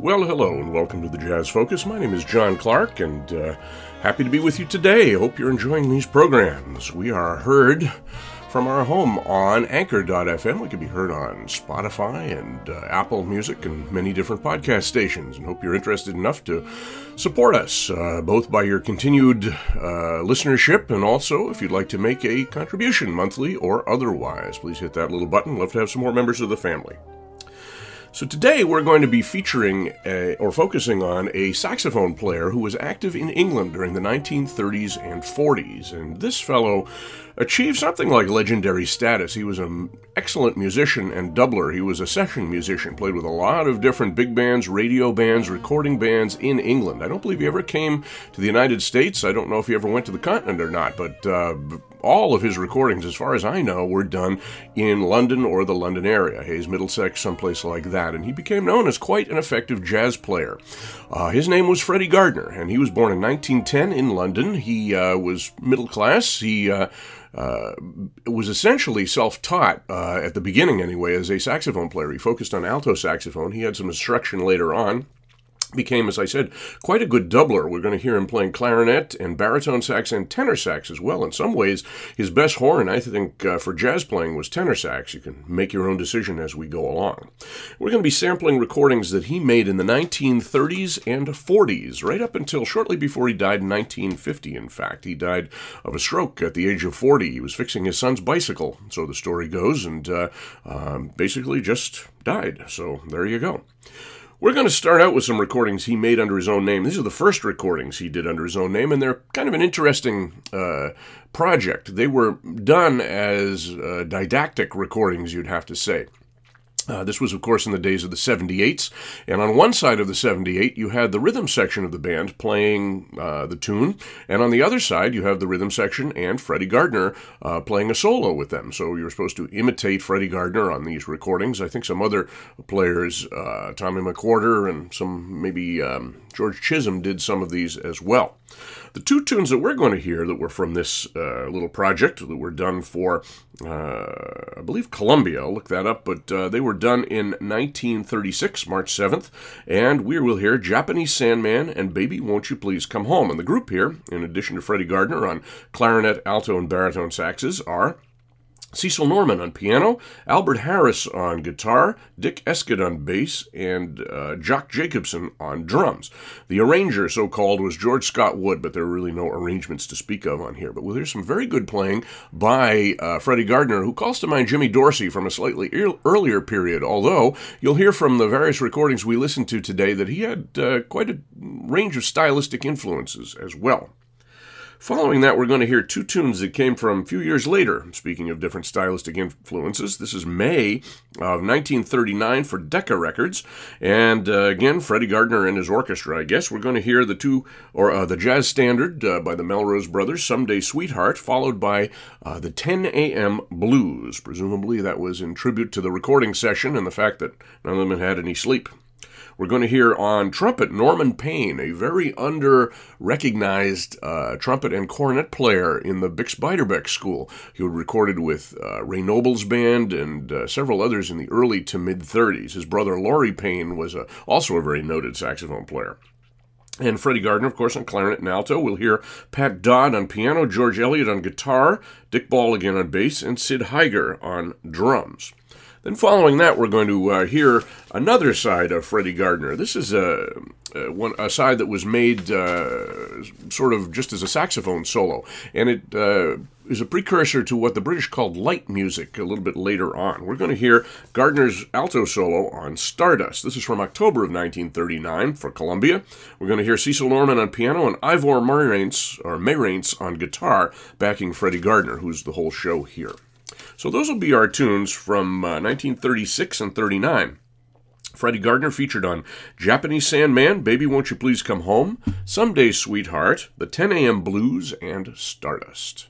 Well, hello, and welcome to the Jazz Focus. My name is John Clark, and uh, happy to be with you today. Hope you're enjoying these programs. We are heard from our home on Anchor.fm. We can be heard on Spotify and uh, Apple Music and many different podcast stations. And hope you're interested enough to support us, uh, both by your continued uh, listenership and also if you'd like to make a contribution monthly or otherwise. Please hit that little button. Love to have some more members of the family. So today we're going to be featuring a, or focusing on a saxophone player who was active in England during the 1930s and 40s. And this fellow achieved something like legendary status. He was an excellent musician and doubler. He was a session musician, played with a lot of different big bands, radio bands, recording bands in England. I don't believe he ever came to the United States. I don't know if he ever went to the continent or not, but uh, all of his recordings, as far as I know, were done in London or the London area, Hayes, Middlesex, someplace like that. And he became known as quite an effective jazz player. Uh, his name was Freddie Gardner, and he was born in 1910 in London. He uh, was middle class. He uh, uh, was essentially self taught uh, at the beginning, anyway, as a saxophone player. He focused on alto saxophone. He had some instruction later on became, as I said, quite a good doubler. We're going to hear him playing clarinet and baritone sax and tenor sax as well. In some ways, his best horn, I think, uh, for jazz playing was tenor sax. You can make your own decision as we go along. We're going to be sampling recordings that he made in the 1930s and 40s, right up until shortly before he died in 1950, in fact. He died of a stroke at the age of 40. He was fixing his son's bicycle, so the story goes, and uh, um, basically just died. So there you go. We're going to start out with some recordings he made under his own name. These are the first recordings he did under his own name, and they're kind of an interesting uh, project. They were done as uh, didactic recordings, you'd have to say. Uh, this was, of course, in the days of the 78s. And on one side of the 78, you had the rhythm section of the band playing uh, the tune. And on the other side, you have the rhythm section and Freddie Gardner uh, playing a solo with them. So you're supposed to imitate Freddie Gardner on these recordings. I think some other players, uh, Tommy McQuater and some maybe um, George Chisholm, did some of these as well. The two tunes that we're going to hear that were from this uh, little project that were done for, uh, I believe, Columbia, I'll look that up, but uh, they were done in 1936, March 7th, and we will hear Japanese Sandman and Baby Won't You Please Come Home. And the group here, in addition to Freddie Gardner on clarinet, alto, and baritone saxes, are Cecil Norman on piano, Albert Harris on guitar, Dick Escott on bass, and uh, Jock Jacobson on drums. The arranger, so called, was George Scott Wood, but there are really no arrangements to speak of on here. But well, there's some very good playing by uh, Freddie Gardner, who calls to mind Jimmy Dorsey from a slightly earlier period, although you'll hear from the various recordings we listened to today that he had uh, quite a range of stylistic influences as well. Following that, we're going to hear two tunes that came from a few years later. Speaking of different stylistic influences, this is May of 1939 for Decca Records, and uh, again, Freddie Gardner and his orchestra. I guess we're going to hear the two, or uh, the jazz standard uh, by the Melrose Brothers, "Someday Sweetheart," followed by uh, the 10 a.m. Blues. Presumably, that was in tribute to the recording session and the fact that none of them had had any sleep. We're going to hear on trumpet Norman Payne, a very under recognized uh, trumpet and cornet player in the Bix Beiderbecke School. He recorded with uh, Ray Noble's band and uh, several others in the early to mid 30s. His brother Laurie Payne was a, also a very noted saxophone player. And Freddie Gardner, of course, on clarinet and alto. We'll hear Pat Dodd on piano, George Elliott on guitar, Dick Ball again on bass, and Sid Heiger on drums. Then, following that, we're going to uh, hear another side of Freddie Gardner. This is a, a, one, a side that was made uh, sort of just as a saxophone solo, and it uh, is a precursor to what the British called light music a little bit later on. We're going to hear Gardner's alto solo on Stardust. This is from October of 1939 for Columbia. We're going to hear Cecil Norman on piano and Ivor Mairants, or Marantz on guitar, backing Freddie Gardner, who's the whole show here. So those will be our tunes from uh, 1936 and 39. Freddie Gardner featured on Japanese Sandman, Baby Won't You Please Come Home, Someday Sweetheart, The 10 a.m. Blues, and Stardust.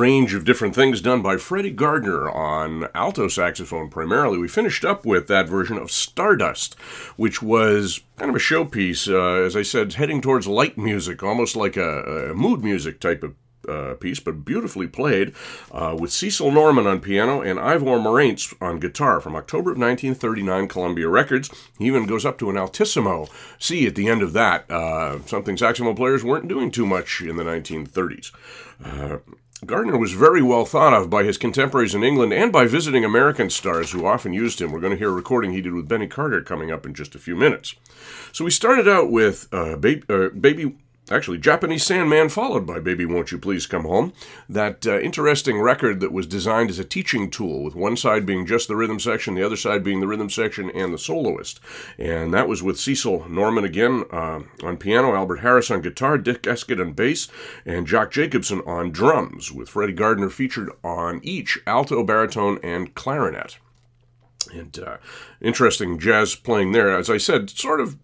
Range of different things done by Freddie Gardner on alto saxophone primarily. We finished up with that version of Stardust, which was kind of a showpiece, uh, as I said, heading towards light music, almost like a, a mood music type of uh, piece, but beautifully played, uh, with Cecil Norman on piano and Ivor Mairants on guitar from October of 1939, Columbia Records. He even goes up to an altissimo C at the end of that, uh, something saxophone players weren't doing too much in the 1930s. Gardner was very well thought of by his contemporaries in England and by visiting American stars who often used him. We're going to hear a recording he did with Benny Carter coming up in just a few minutes. So we started out with uh, uh, Baby actually Japanese Sandman, followed by Baby Won't You Please Come Home. That uh, interesting record that was designed as a teaching tool, with one side being just the rhythm section, the other side being the rhythm section and the soloist. And that was with Cecil Norman again uh, on piano, Albert Harris on guitar, Dick Escott on bass, and Jock Jacobson on drums, with Freddie Gardner featured on each alto, baritone, and clarinet. And uh, interesting jazz playing there. As I said, sort of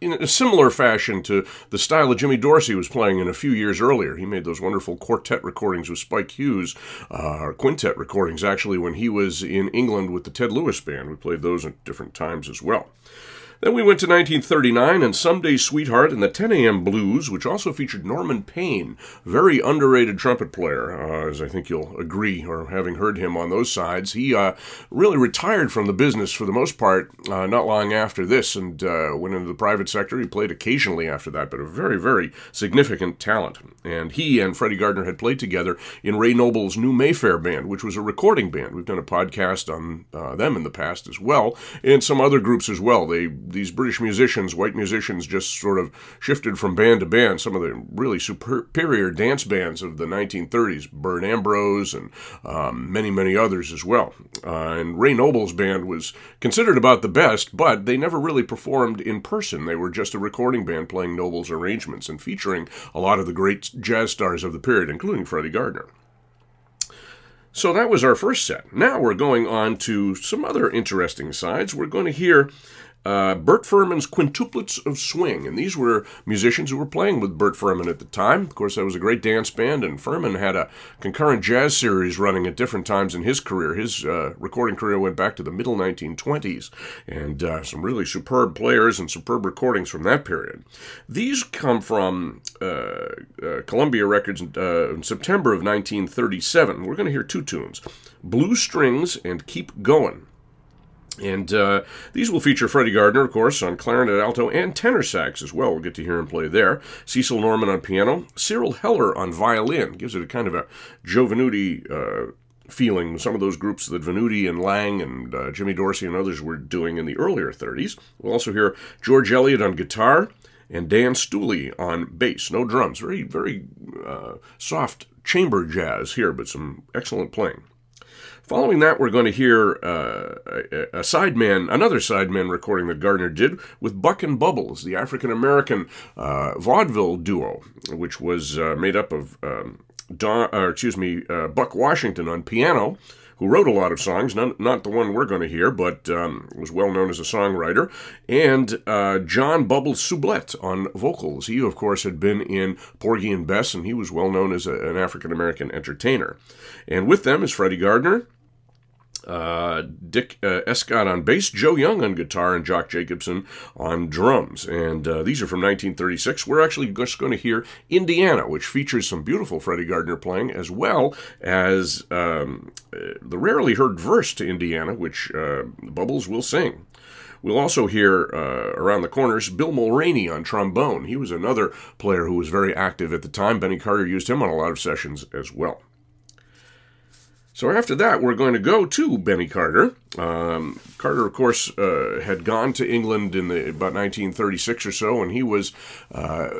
in a similar fashion to the style that Jimmy Dorsey was playing in a few years earlier. He made those wonderful quartet recordings with Spike Hughes, uh, or quintet recordings actually, when he was in England with the Ted Lewis Band. We played those at different times as well. Then we went to 1939 and Someday Sweetheart and the 10 a.m. Blues, which also featured Norman Payne, very underrated trumpet player, uh, as I think you'll agree, or having heard him on those sides. He uh, really retired from the business for the most part uh, not long after this and uh, went into the private sector. He played occasionally after that, but a very, very significant talent. And he and Freddie Gardner had played together in Ray Noble's New Mayfair Band, which was a recording band. We've done a podcast on uh, them in the past as well, and some other groups as well. They these British musicians, white musicians, just sort of shifted from band to band. Some of the really superior dance bands of the 1930s, Bert Ambrose and um, many, many others as well. Uh, and Ray Noble's band was considered about the best, but they never really performed in person. They were just a recording band playing Noble's arrangements and featuring a lot of the great jazz stars of the period, including Freddie Gardner. So that was our first set. Now we're going on to some other interesting sides. We're going to hear uh, Bert Firman's Quintuplets of Swing. And these were musicians who were playing with Bert Firman at the time. Of course, that was a great dance band, and Firman had a concurrent jazz series running at different times in his career. His uh, recording career went back to the middle 1920s, and uh, some really superb players and superb recordings from that period. These come from uh, uh, Columbia Records uh, in September of 1937. We're going to hear two tunes Blue Strings and Keep Going. And uh, these will feature Freddie Gardner, of course, on clarinet, alto, and tenor sax as well. We'll get to hear him play there. Cecil Norman on piano. Cyril Heller on violin. Gives it a kind of a Joe Venuti uh, feeling, some of those groups that Venuti and Lang and uh, Jimmy Dorsey and others were doing in the earlier 30s. We'll also hear George Elliott on guitar and Dan Stooley on bass. No drums. Very, very uh, soft chamber jazz here, but some excellent playing. Following that, we're going to hear uh, a, a sideman, another sideman recording that Gardner did with Buck and Bubbles, the African American uh, vaudeville duo, which was uh, made up of um, Don, uh, excuse me, uh, Buck Washington on piano, who wrote a lot of songs, not, not the one we're going to hear, but um, was well known as a songwriter, and uh, John Bubbles Sublette on vocals. He, of course, had been in Porgy and Bess, and he was well known as a, an African American entertainer. And with them is Freddie Gardner, uh, Dick uh, Escott on bass, Joe Young on guitar, and Jock Jacobson on drums. And uh, these are from 1936. We're actually just going to hear Indiana, which features some beautiful Freddie Gardner playing, as well as um, the rarely heard verse to Indiana, which uh, Bubbles will sing. We'll also hear uh, around the corners Bill Mulraney on trombone. He was another player who was very active at the time. Benny Carter used him on a lot of sessions as well. So after that, we're going to go to Benny Carter. Um, Carter, of course, uh, had gone to England in the, about 1936 or so, and he was uh,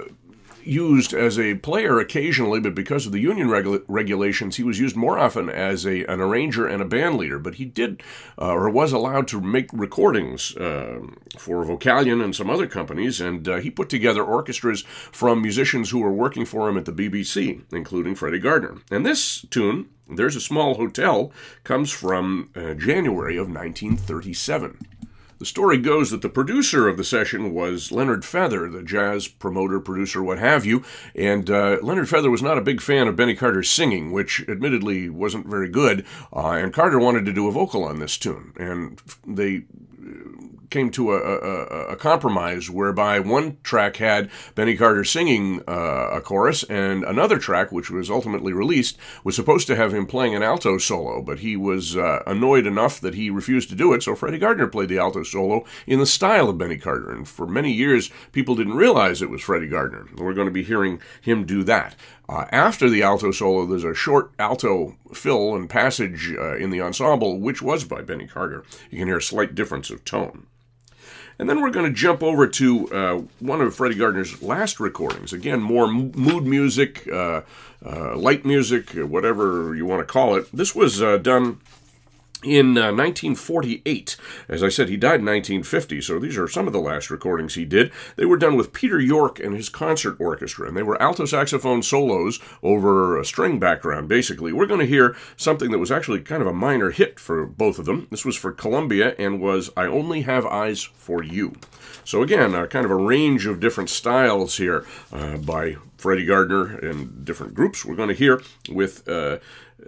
used as a player occasionally, but because of the union regu- regulations, he was used more often as a, an arranger and a band leader. But he did, uh, or was allowed to make recordings uh, for Vocalion and some other companies, and uh, he put together orchestras from musicians who were working for him at the BBC, including Freddie Gardner. And this tune, There's a Small Hotel, comes from uh, January of 1937. The story goes that the producer of the session was Leonard Feather, the jazz promoter, producer, what have you. And uh, Leonard Feather was not a big fan of Benny Carter's singing, which admittedly wasn't very good. Uh, and Carter wanted to do a vocal on this tune. And they came to a, a, a, compromise whereby one track had Benny Carter singing uh, a chorus, and another track, which was ultimately released, was supposed to have him playing an alto solo, but he was uh, annoyed enough that he refused to do it, so Freddie Gardner played the alto solo in the style of Benny Carter. And for many years, people didn't realize it was Freddie Gardner. We're going to be hearing him do that. Uh, after the alto solo, there's a short alto fill and passage uh, in the ensemble, which was by Benny Carter. You can hear a slight difference of tone. And then we're going to jump over to uh, one of Freddie Gardner's last recordings. Again, more mood music, uh, uh, light music, whatever you want to call it. This was uh, done in uh, 1948. As I said, he died in 1950, so these are some of the last recordings he did. They were done with Peter York and his concert orchestra, and they were alto saxophone solos over a string background, basically. We're going to hear something that was actually kind of a minor hit for both of them. This was for Columbia and was I Only Have Eyes for You. So, again, uh, kind of a range of different styles here uh, by Freddie Gardner and different groups. We're going to hear with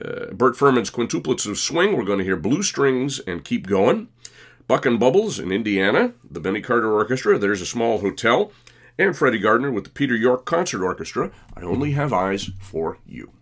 uh, Bert Firman's Quintuplets of Swing. We're going to hear Blue Strings and Keep Going. Buck and Bubbles in Indiana, the Benny Carter Orchestra, There's a Small Hotel, and Freddie Gardner with the Peter York Concert Orchestra, I Only Have Eyes for You.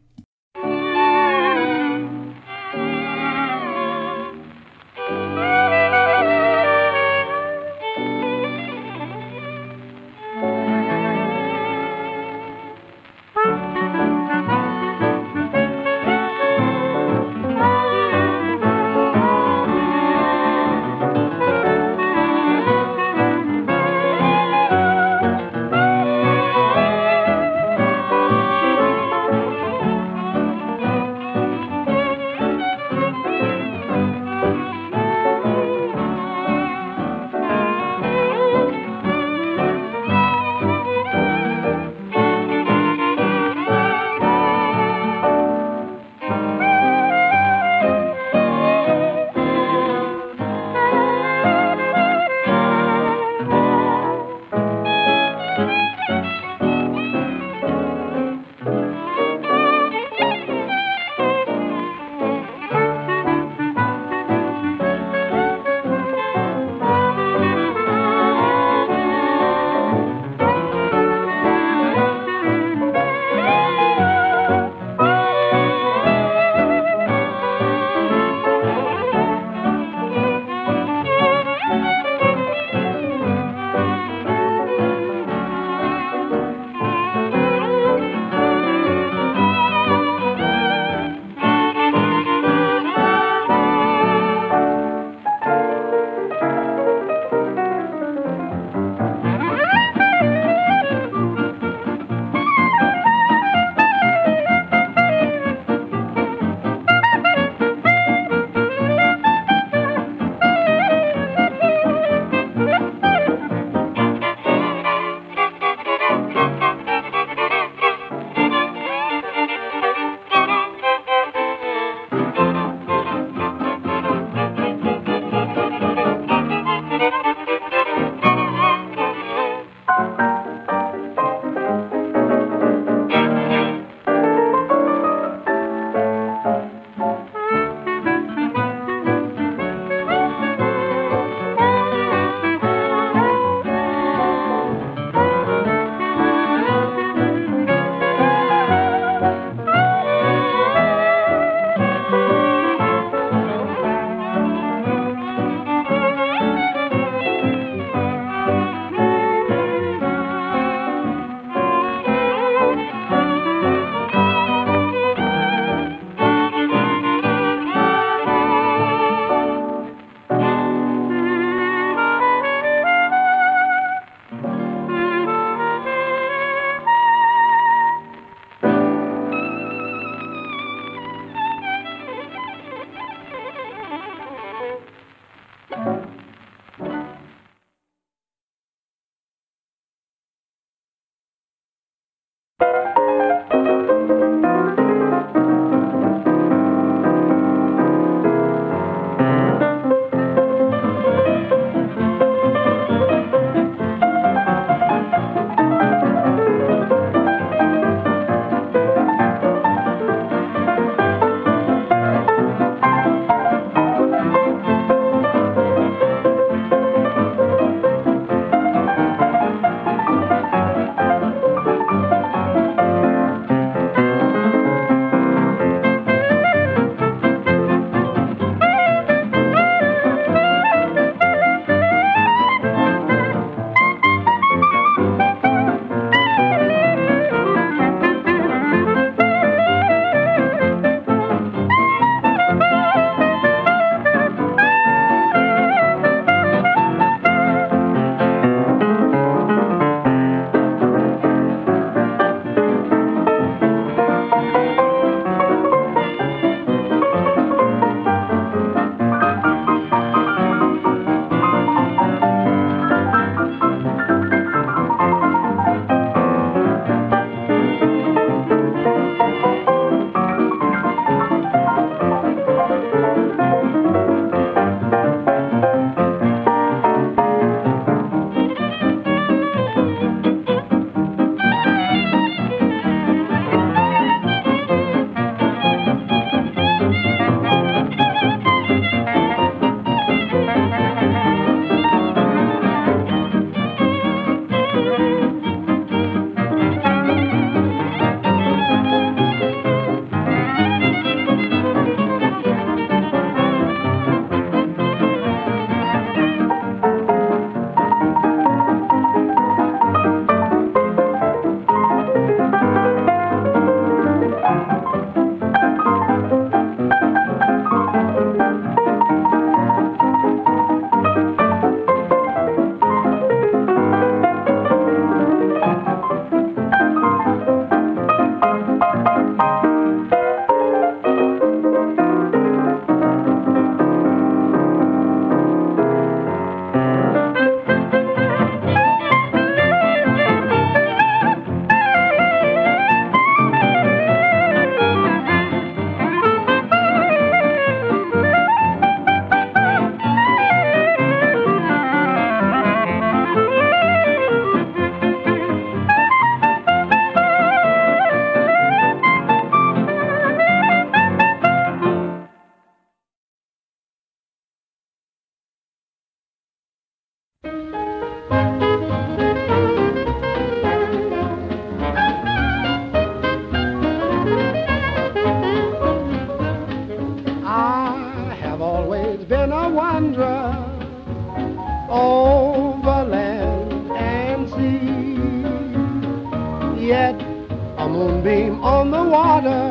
Moonbeam on the water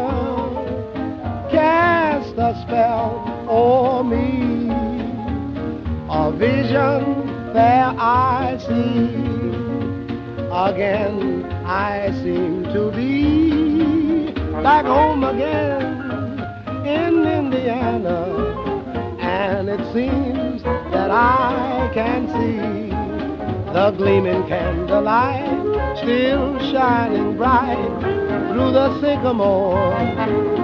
cast a spell o'er me. A vision there I see. Again I seem to be back home again in Indiana. And it seems that I can see the gleaming candlelight still shining bright through the sycamore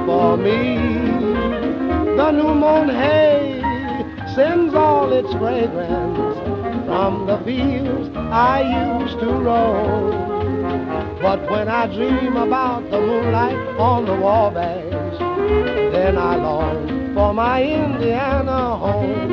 for me. The new moon hay sends all its fragrance from the fields I used to roam. But when I dream about the moonlight on the Wabash, then I long for my Indiana home.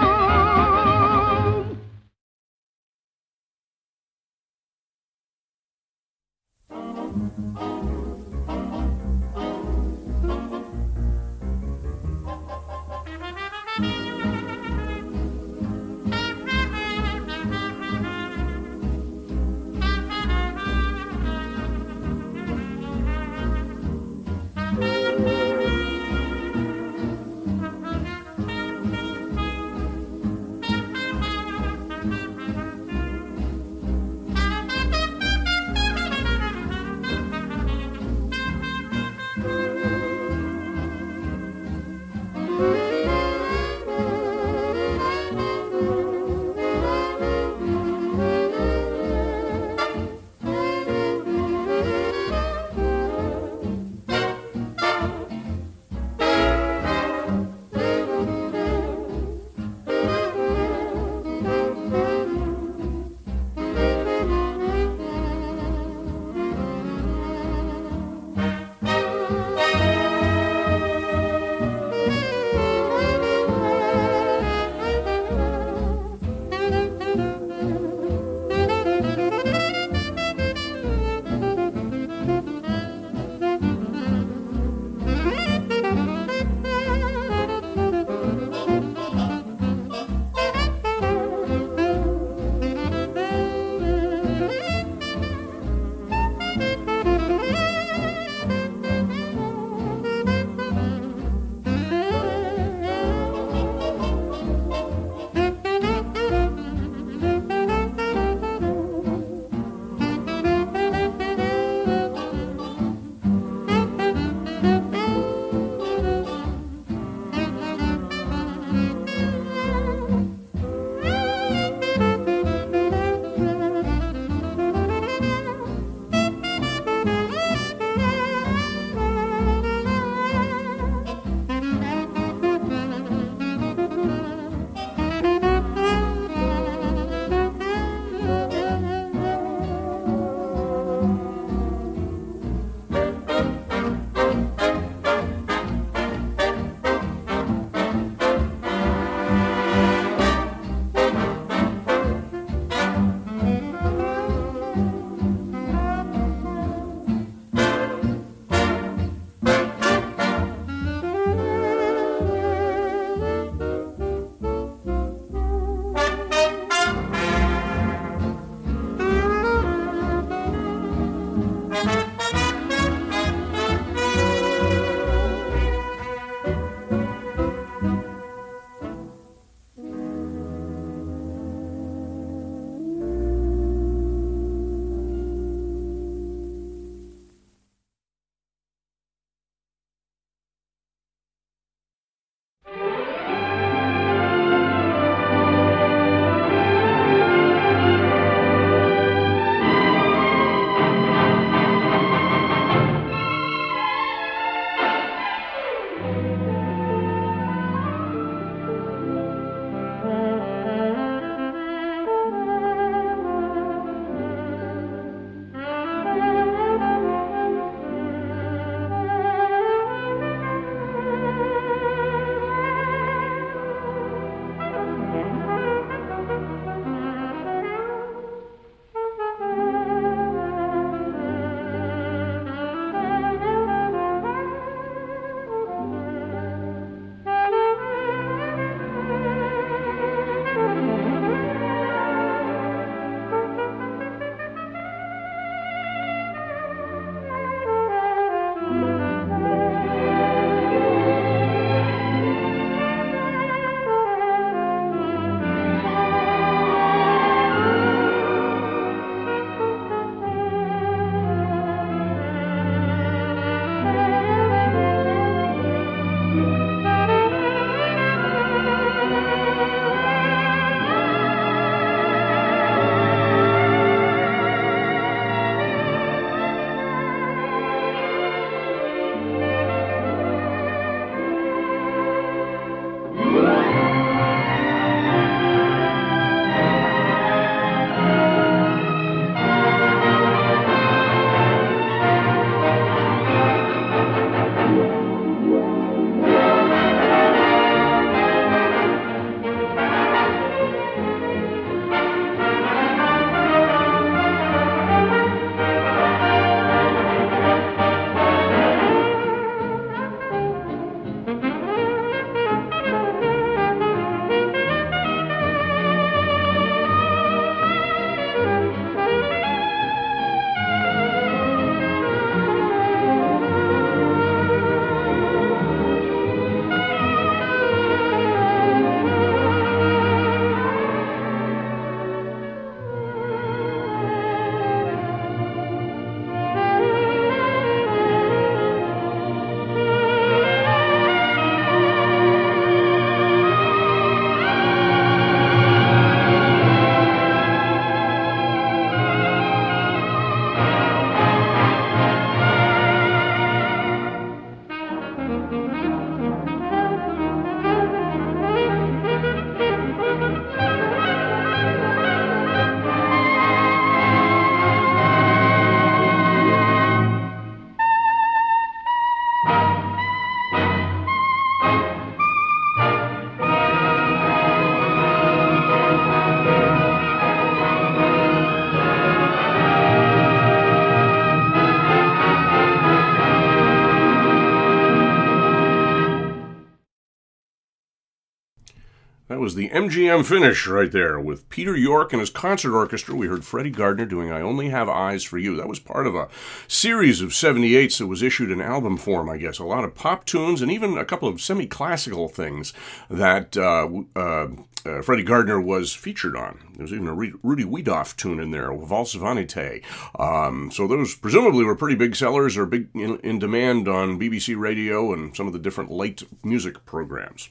was the MGM finish right there with Peter Yorke and his concert orchestra. We heard Freddie Gardner doing I Only Have Eyes for You. That was part of a series of 78s that was issued in album form, I guess. A lot of pop tunes and even a couple of semi classical things that uh, uh, uh, Freddie Gardner was featured on. There was even a Rudy Wiedoeft tune in there, Valse Vanité. Um, so those presumably were pretty big sellers or big in, in demand on BBC Radio and some of the different late music programs.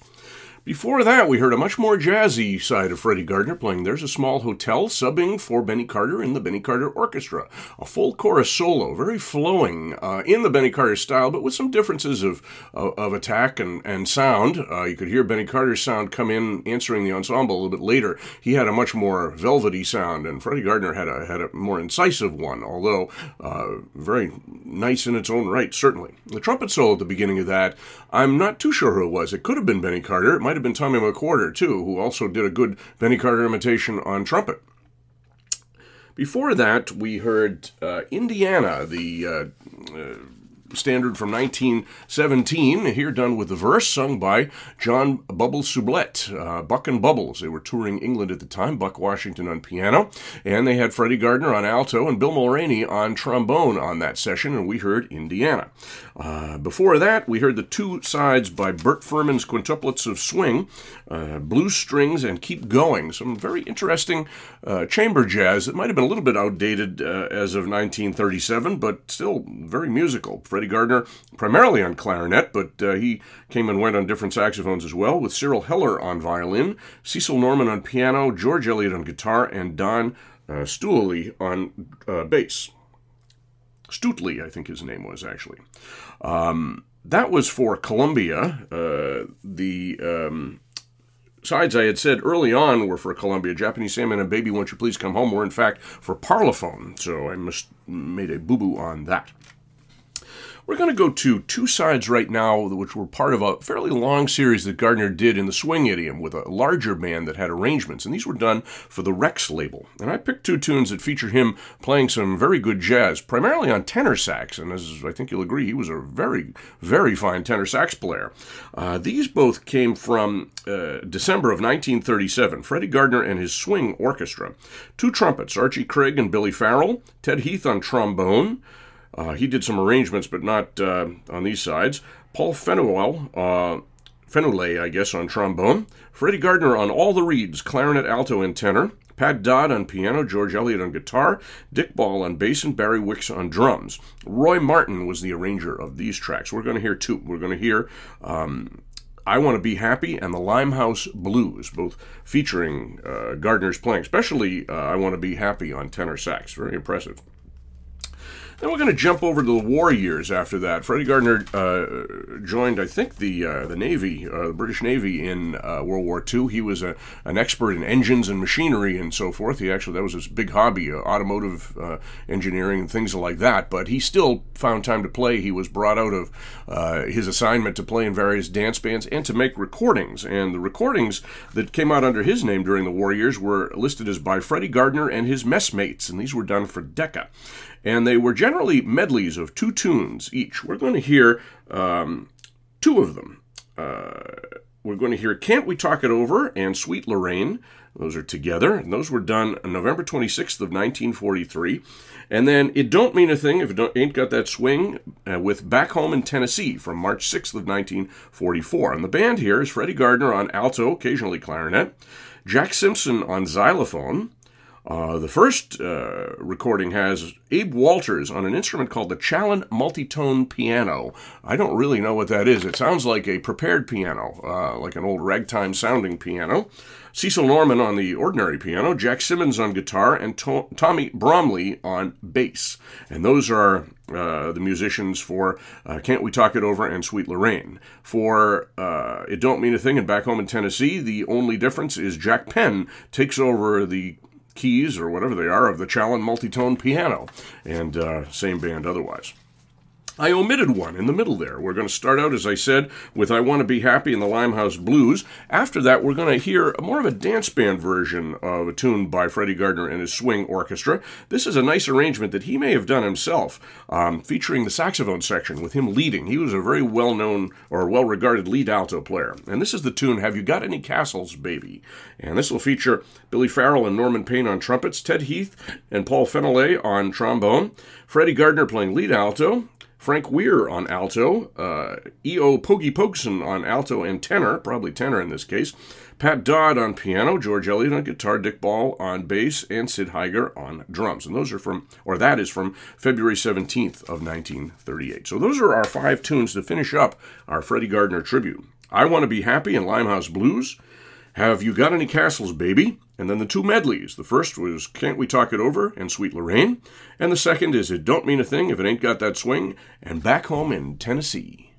Before that, we heard a much more jazzy side of Freddie Gardner playing There's a Small Hotel, subbing for Benny Carter in the Benny Carter Orchestra. A full chorus solo, very flowing uh, in the Benny Carter style, but with some differences of, of, of attack and, and sound. Uh, you could hear Benny Carter's sound come in answering the ensemble a little bit later. He had a much more velvety sound, and Freddie Gardner had a, had a more incisive one, although uh, very nice in its own right, certainly. The trumpet solo at the beginning of that, I'm not too sure who it was. It could have been Benny Carter. It might have been Tommy McQuater, too, who also did a good Benny Carter imitation on trumpet. Before that, we heard uh, Indiana, the uh, uh, standard from 1917, here done with the verse sung by John Bubbles Sublette, uh, Buck and Bubbles. They were touring England at the time, Buck Washington on piano, and they had Freddie Gardner on alto and Bill Mulraney on trombone on that session, and we heard Indiana. Uh, before that, we heard the two sides by Bert Firman's Quintuplets of Swing, uh, Blue Strings, and Keep Going. Some very interesting uh, chamber jazz that might have been a little bit outdated uh, as of 1937, but still very musical. Freddie Gardner, primarily on clarinet, but uh, he came and went on different saxophones as well, with Cyril Hellier on violin, Cecil Norman on piano, George Elliott on guitar, and Don uh, on uh, bass. Stutley, I think his name was actually. Um, that was for Columbia. Uh, the um, sides I had said early on were for Columbia. Japanese Sandman and Baby Won't You Please Come Home were in fact for Parlophone. So I must made a boo boo on that. We're going to go to two sides right now, which were part of a fairly long series that Gardner did in the swing idiom with a larger band that had arrangements, and these were done for the Rex label. And I picked two tunes that feature him playing some very good jazz, primarily on tenor sax, and as I think you'll agree, he was a very, very fine tenor sax player. Uh, these both came from uh, December of 1937, Freddie Gardner and his swing orchestra. Two trumpets, Archie Craig and Billy Farrell, Ted Heath on trombone, uh, he did some arrangements, but not uh, on these sides. Paul Fenwell, uh, I guess, on trombone. Freddie Gardner on all the reeds, clarinet, alto, and tenor. Pat Dodd on piano, George Elliott on guitar, Dick Ball on bass, and Barry Wicks on drums. Roy Martin was the arranger of these tracks. We're going to hear two. We're going to hear um, I Want to Be Happy and the Limehouse Blues, both featuring uh, Gardner's playing, especially uh, I Want to Be Happy on tenor sax. Very impressive. Then we're going to jump over to the war years after that. Freddie Gardner uh, joined, I think, the uh, the Navy, uh, the British Navy in uh, World War II. He was a, an expert in engines and machinery and so forth. He actually, that was his big hobby, uh, automotive uh, engineering and things like that. But he still found time to play. He was brought out of his assignment to play in various dance bands and to make recordings. And the recordings that came out under his name during the war years were listed as by Freddie Gardner and his messmates, and these were done for Decca and they were generally medleys of two tunes each. We're going to hear um, two of them. Uh, we're going to hear Can't We Talk It Over and Sweet Lorraine. Those are together, and those were done on November 26th of 1943. And then It Don't Mean a Thing If It Ain't Got That Swing uh, with Back Home in Tennessee from March 6th of 1944. And the band here is Freddie Gardner on alto, occasionally clarinet, Jack Simpson on xylophone, uh, the first uh, recording has Abe Walters on an instrument called the Challen Multitone Piano. I don't really know what that is. It sounds like a prepared piano, uh, like an old ragtime sounding piano. Cecil Norman on the ordinary piano, Jack Simmons on guitar, and to- Tommy Bromley on bass. And those are uh, the musicians for uh, Can't We Talk It Over and Sweet Lorraine. For uh, It Don't Mean a Thing and Back Home in Tennessee, the only difference is Jack Penn takes over the keys or whatever they are of the Challen multitone piano, and uh, same band otherwise. I omitted one in the middle there. We're going to start out, as I said, with I Want to Be Happy in the Limehouse Blues. After that, we're going to hear more of a dance band version of a tune by Freddie Gardner and his swing orchestra. This is a nice arrangement that he may have done himself, um, featuring the saxophone section with him leading. He was a very well known or well regarded lead alto player. And this is the tune Have You Got Any Castles, Baby? And this will feature Billy Farrell and Norman Payne on trumpets, Ted Heath and Paul Feneley on trombone, Freddie Gardner playing lead alto, Frank Weir on alto, uh, E.O. Pogie Pogson on alto and tenor, probably tenor in this case, Pat Dodd on piano, George Elliott on guitar, Dick Ball on bass, and Sid Heiger on drums. And those are from, or that is from February 17th of 1938. So those are our five tunes to finish up our Freddie Gardner tribute. I Want to Be Happy in Limehouse Blues, Have You Got Any Castles, Baby, and then the two medleys. The first was Can't We Talk It Over and Sweet Lorraine. And the second is It Don't Mean a Thing If It Ain't Got That Swing and Back Home in Tennessee.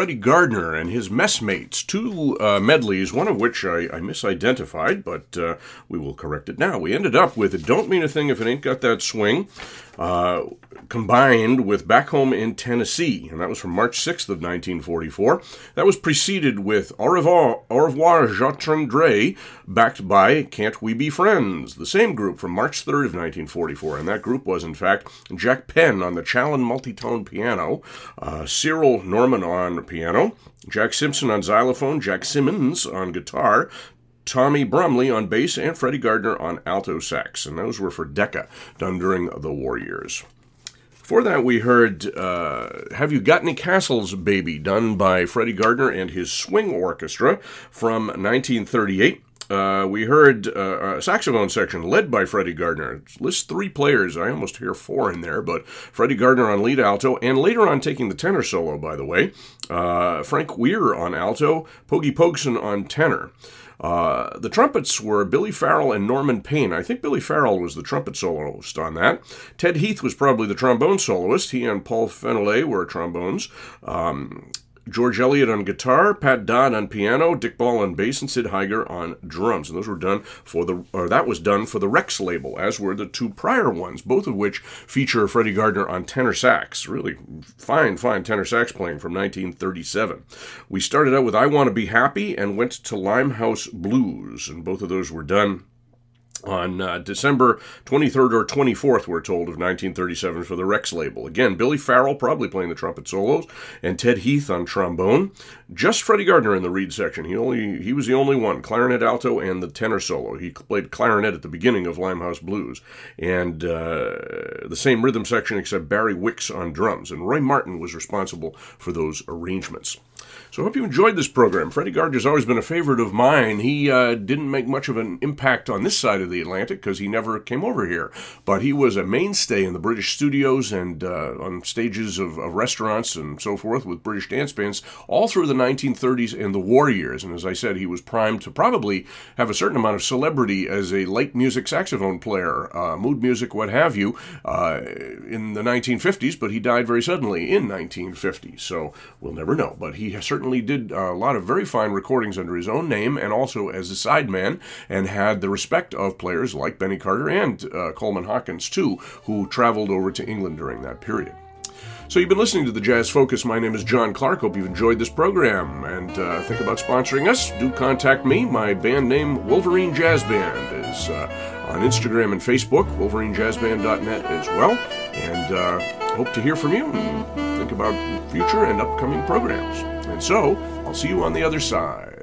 Freddie Gardner and his messmates, two uh, medleys, one of which I, I misidentified, but uh, we will correct it now. We ended up with It Don't Mean a Thing If It Ain't Got That Swing, uh, combined with Back Home in Tennessee, and that was from March 6th of 1944. That was preceded with Au revoir, Au revoir J'attendrai, backed by Can't We Be Friends, the same group from March 3rd of 1944, and that group was, in fact, Jack Penn on the Challen multitone piano, uh, Cyril Norman on piano, Jack Simpson on xylophone, Jack Simmons on guitar, Tommy Brumley on bass, and Freddie Gardner on alto sax. And those were for Decca, done during the war years. Before that, we heard uh, Have You Got Any Castles, Baby, done by Freddie Gardner and his Swing Orchestra from 1938. Uh, we heard uh, a saxophone section led by Freddie Gardner. Lists three players. I almost hear four in there, but Freddie Gardner on lead alto, and later on taking the tenor solo, by the way. Uh, Frank Weir on alto, Pogie Pogson on tenor. Uh, the trumpets were Billy Farrell and Norman Payne. I think Billy Farrell was the trumpet soloist on that. Ted Heath was probably the trombone soloist. He and Paul Fenoulhet were trombones. Um, George Elliott on guitar, Pat Dodd on piano, Dick Ball on bass, and Sid Heiger on drums. And those were done for the, or that was done for the Rex label, as were the two prior ones, both of which feature Freddie Gardner on tenor sax. Really fine, fine tenor sax playing from 1937. We started out with I Want to Be Happy and went to Limehouse Blues, and both of those were done on uh, December 23rd or 24th, we're told, of 1937 for the Rex label. Again, Billy Farrell probably playing the trumpet solos, and Ted Heath on trombone. Just Freddie Gardner in the reed section. He only he was the only one, clarinet alto and the tenor solo. He played clarinet at the beginning of Limehouse Blues, and uh, the same rhythm section except Barry Wicks on drums. And Roy Martin was responsible for those arrangements. So I hope you enjoyed this program. Freddie Gardner's always been a favorite of mine. He uh, didn't make much of an impact on this side of the Atlantic because he never came over here, but he was a mainstay in the British studios and uh, on stages of, of, restaurants and so forth with British dance bands all through the 1930s and the war years. And as I said, he was primed to probably have a certain amount of celebrity as a light music saxophone player, uh, mood music, what have you, uh, in the 1950s. But he died very suddenly in 1950, so we'll never know. But he certainly certainly did a lot of very fine recordings under his own name and also as a sideman, and had the respect of players like Benny Carter and uh, Coleman Hawkins, too, who traveled over to England during that period. So you've been listening to the Jazz Focus. My name is John Clark. Hope you've enjoyed this program and uh, think about sponsoring us. Do contact me. My band name, Wolverine Jazz Band, is uh, on Instagram and Facebook. WolverineJazzBand.net as well. And uh, hope to hear from you and think about future and upcoming programs. And so, I'll see you on the other side.